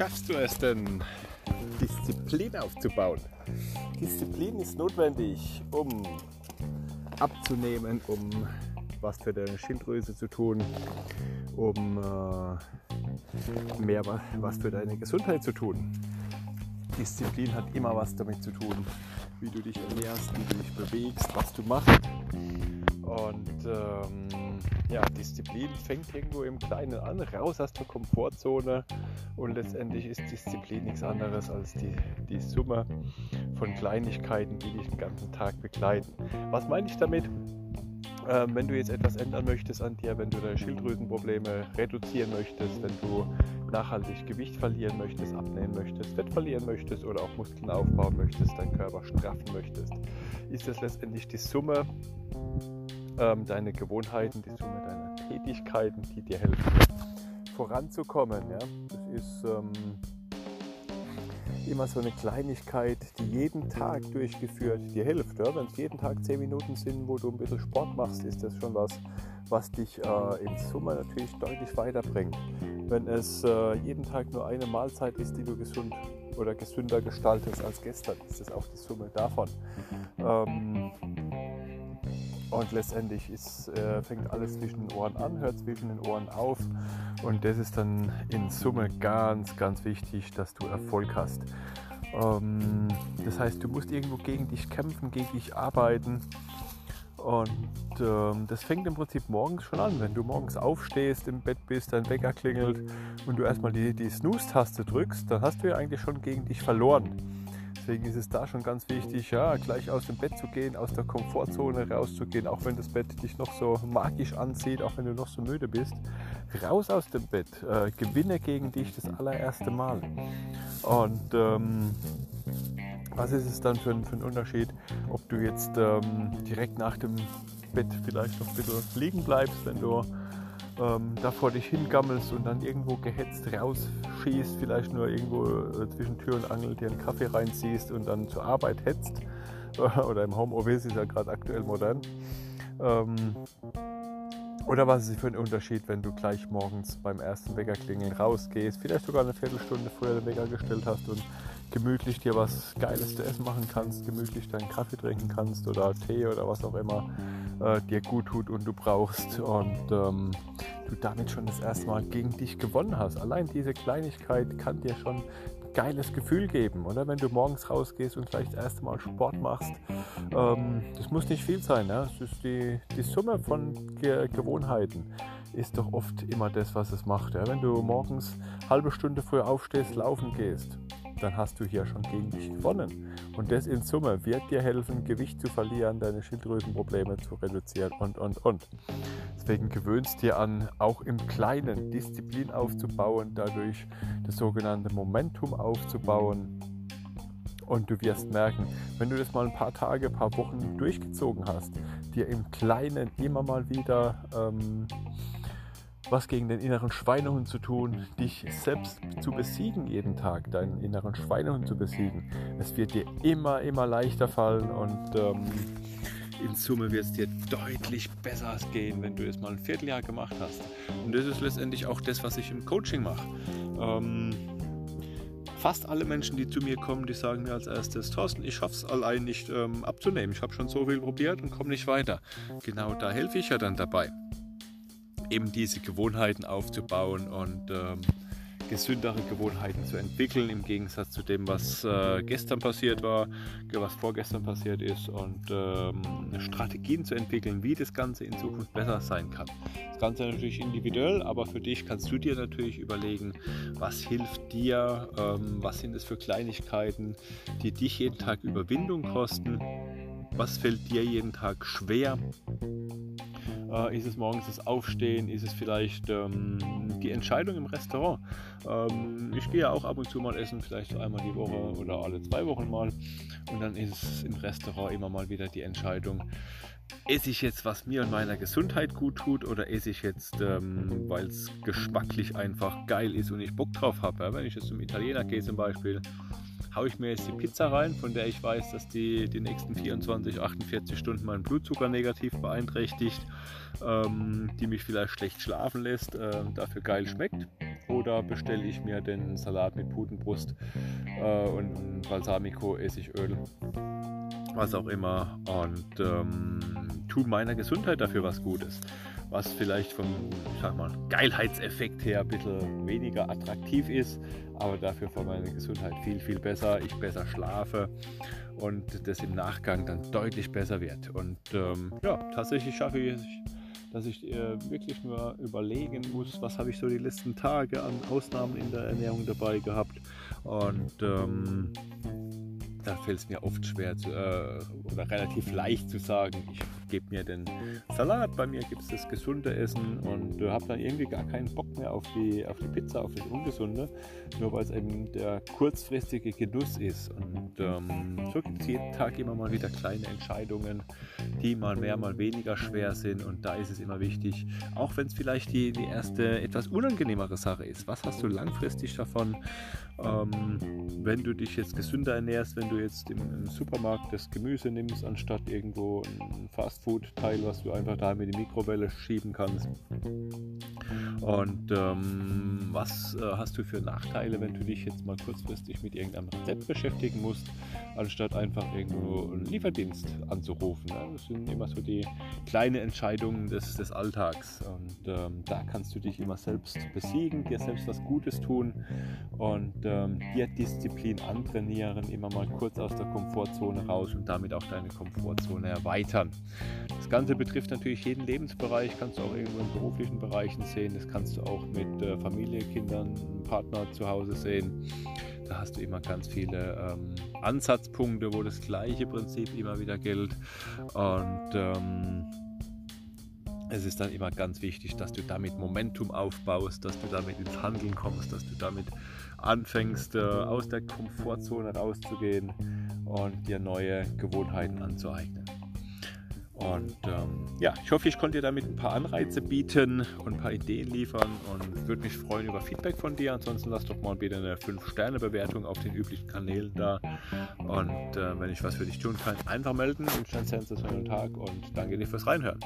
schaffst du es denn, Disziplin aufzubauen? Disziplin ist notwendig, um abzunehmen, um was für deine Schilddrüse zu tun, um äh, mehr was für deine Gesundheit zu tun. Disziplin hat immer was damit zu tun, wie du dich ernährst, wie du dich bewegst, was du machst. Und ähm, ja, Disziplin fängt irgendwo im Kleinen an, raus aus der Komfortzone und letztendlich ist Disziplin nichts anderes als die, die Summe von Kleinigkeiten, die dich den ganzen Tag begleiten. Was meine ich damit? Ähm, wenn du jetzt etwas ändern möchtest an dir, wenn du deine Schilddrüsenprobleme reduzieren möchtest, wenn du nachhaltig Gewicht verlieren möchtest, abnehmen möchtest, Fett verlieren möchtest oder auch Muskeln aufbauen möchtest, deinen Körper straffen möchtest, ist das letztendlich die Summe ähm, deiner Gewohnheiten, die Summe deiner Tätigkeiten, die dir helfen, voranzukommen. Ja? Das ist ähm, immer so eine Kleinigkeit, die jeden Tag durchgeführt dir hilft. Ja? Wenn es jeden Tag 10 Minuten sind, wo du ein bisschen Sport machst, ist das schon was, was dich äh, in Summe natürlich deutlich weiterbringt. Wenn es äh, jeden Tag nur eine Mahlzeit ist, die du gesund oder gesünder gestaltest als gestern, ist das auch die Summe davon. Ähm, und letztendlich ist, äh, fängt alles zwischen den Ohren an, hört zwischen den Ohren auf. Und das ist dann in Summe ganz, ganz wichtig, dass du Erfolg hast. Ähm, das heißt, du musst irgendwo gegen dich kämpfen, gegen dich arbeiten. Und ähm, das fängt im Prinzip morgens schon an. Wenn du morgens aufstehst, im Bett bist, dein Wecker klingelt und du erstmal die, die Snooze-Taste drückst, dann hast du ja eigentlich schon gegen dich verloren. Deswegen ist es da schon ganz wichtig, ja, gleich aus dem Bett zu gehen, aus der Komfortzone rauszugehen, auch wenn das Bett dich noch so magisch anzieht, auch wenn du noch so müde bist. Raus aus dem Bett, äh, gewinne gegen dich das allererste Mal. Und ähm, was ist es dann für ein, für ein Unterschied, ob du jetzt ähm, direkt nach dem Bett vielleicht noch ein bisschen liegen bleibst, wenn du ähm, da vor dich hingammelst und dann irgendwo gehetzt rausschießt, vielleicht nur irgendwo äh, zwischen Tür und Angel dir einen Kaffee reinziehst und dann zur Arbeit hetzt. Oder im Homeoffice ist ja gerade aktuell modern. Ähm, oder was ist für ein Unterschied, wenn du gleich morgens beim ersten Weckerklingeln rausgehst, vielleicht sogar eine Viertelstunde vorher den Wecker gestellt hast und gemütlich dir was Geiles zu essen machen kannst, gemütlich deinen Kaffee trinken kannst oder Tee oder was auch immer äh, dir gut tut und du brauchst und ähm, du damit schon das erste Mal gegen dich gewonnen hast. Allein diese Kleinigkeit kann dir schon ein geiles Gefühl geben, oder? Wenn du morgens rausgehst und gleich das erste Mal Sport machst, ähm, das muss nicht viel sein, ja? das ist die, die Summe von Ge Gewohnheiten ist doch oft immer das, was es macht. Ja? Wenn du morgens halbe Stunde früher aufstehst, laufen gehst, dann hast du hier schon gegen dich gewonnen. Und das in Summe wird dir helfen, Gewicht zu verlieren, deine Schilddrüsenprobleme zu reduzieren und, und, und. Deswegen gewöhnst dir an, auch im Kleinen Disziplin aufzubauen, dadurch das sogenannte Momentum aufzubauen. Und du wirst merken, wenn du das mal ein paar Tage, ein paar Wochen durchgezogen hast, dir im Kleinen immer mal wieder ähm, was gegen den inneren Schweinehund zu tun, dich selbst zu besiegen jeden Tag, deinen inneren Schweinehund zu besiegen. Es wird dir immer, immer leichter fallen und ähm, in Summe wird es dir deutlich besser gehen, wenn du es mal ein Vierteljahr gemacht hast. Und das ist letztendlich auch das, was ich im Coaching mache. Ähm, fast alle Menschen, die zu mir kommen, die sagen mir als erstes, Thorsten, ich schaffe es allein nicht ähm, abzunehmen. Ich habe schon so viel probiert und komme nicht weiter. Genau da helfe ich ja dann dabei eben diese Gewohnheiten aufzubauen und ähm, gesündere Gewohnheiten zu entwickeln, im Gegensatz zu dem, was äh, gestern passiert war, was vorgestern passiert ist und ähm, Strategien zu entwickeln, wie das Ganze in Zukunft besser sein kann. Das Ganze natürlich individuell, aber für dich kannst du dir natürlich überlegen, was hilft dir, ähm, was sind es für Kleinigkeiten, die dich jeden Tag Überwindung kosten, was fällt dir jeden Tag schwer äh, ist es morgens das Aufstehen? Ist es vielleicht ähm, die Entscheidung im Restaurant? Ähm, ich gehe ja auch ab und zu mal essen, vielleicht einmal die Woche oder alle zwei Wochen mal. Und dann ist es im Restaurant immer mal wieder die Entscheidung, esse ich jetzt, was mir und meiner Gesundheit gut tut, oder esse ich jetzt, ähm, weil es geschmacklich einfach geil ist und ich Bock drauf habe. Ja, wenn ich jetzt zum Italiener gehe zum Beispiel, haue ich mir jetzt die Pizza rein, von der ich weiß, dass die die nächsten 24, 48 Stunden meinen Blutzucker negativ beeinträchtigt, ähm, die mich vielleicht schlecht schlafen lässt, äh, dafür geil schmeckt. oder bestelle ich mir den Salat mit Putenbrust äh, und Balsamico, Essigöl, was auch immer und ähm, tue meiner Gesundheit dafür was Gutes was vielleicht vom sag mal, Geilheitseffekt her ein bisschen weniger attraktiv ist, aber dafür für meine Gesundheit viel, viel besser. Ich besser schlafe und das im Nachgang dann deutlich besser wird. Und ähm, ja, tatsächlich schaffe ich es, dass ich äh, wirklich nur überlegen muss, was habe ich so die letzten Tage an Ausnahmen in der Ernährung dabei gehabt. Und ähm, da fällt es mir oft schwer zu, äh, oder relativ leicht zu sagen, ich gebe mir den Salat, bei mir gibt es das gesunde Essen und äh, habe dann irgendwie gar keinen Bock mehr auf die, auf die Pizza, auf das Ungesunde, nur weil es eben der kurzfristige Genuss ist. Und ähm, so gibt es jeden Tag immer mal wieder kleine Entscheidungen, die mal mehr, mal weniger schwer sind und da ist es immer wichtig, auch wenn es vielleicht die, die erste etwas unangenehmere Sache ist, was hast du langfristig davon, ähm, wenn du dich jetzt gesünder ernährst, wenn du jetzt im, im, Supermarkt das Gemüse nimmst, anstatt irgendwo ein Fastfood-Teil, was du einfach da mit die Mikrowelle schieben kannst. Und ähm, was äh, hast du für Nachteile, wenn du dich jetzt mal kurzfristig mit irgendeinem Rezept beschäftigen musst, anstatt einfach irgendwo einen Lieferdienst anzurufen? Ne? Das sind immer so die kleinen Entscheidungen des, des Alltags. Und ähm, da kannst du dich immer selbst besiegen, dir selbst was Gutes tun und ähm, dir Disziplin antrainieren, immer mal kurz aus der Komfortzone raus und damit auch deine Komfortzone erweitern. Das Ganze betrifft natürlich jeden Lebensbereich, kannst du auch irgendwo in beruflichen Bereichen sehen, das kannst du auch mit äh, Familie, Kindern, Partner zu Hause sehen. Da hast du immer ganz viele ähm, Ansatzpunkte, wo das gleiche Prinzip immer wieder gilt. Und ähm, es ist dann immer ganz wichtig, dass du damit Momentum aufbaust, dass du damit ins Handeln kommst, dass du damit anfängst, äh, aus der Komfortzone rauszugehen und dir neue Gewohnheiten anzueignen. Und ähm, ja, ich hoffe, ich konnte dir damit ein paar Anreize bieten und ein paar Ideen liefern und würde mich freuen über Feedback von dir. Ansonsten lass doch mal bitte eine 5-Sterne-Bewertung auf den üblichen Kanälen da. Und äh, wenn ich was für dich tun kann, einfach melden. Ich wünsche dir einen Tag und danke dir fürs Reinhören.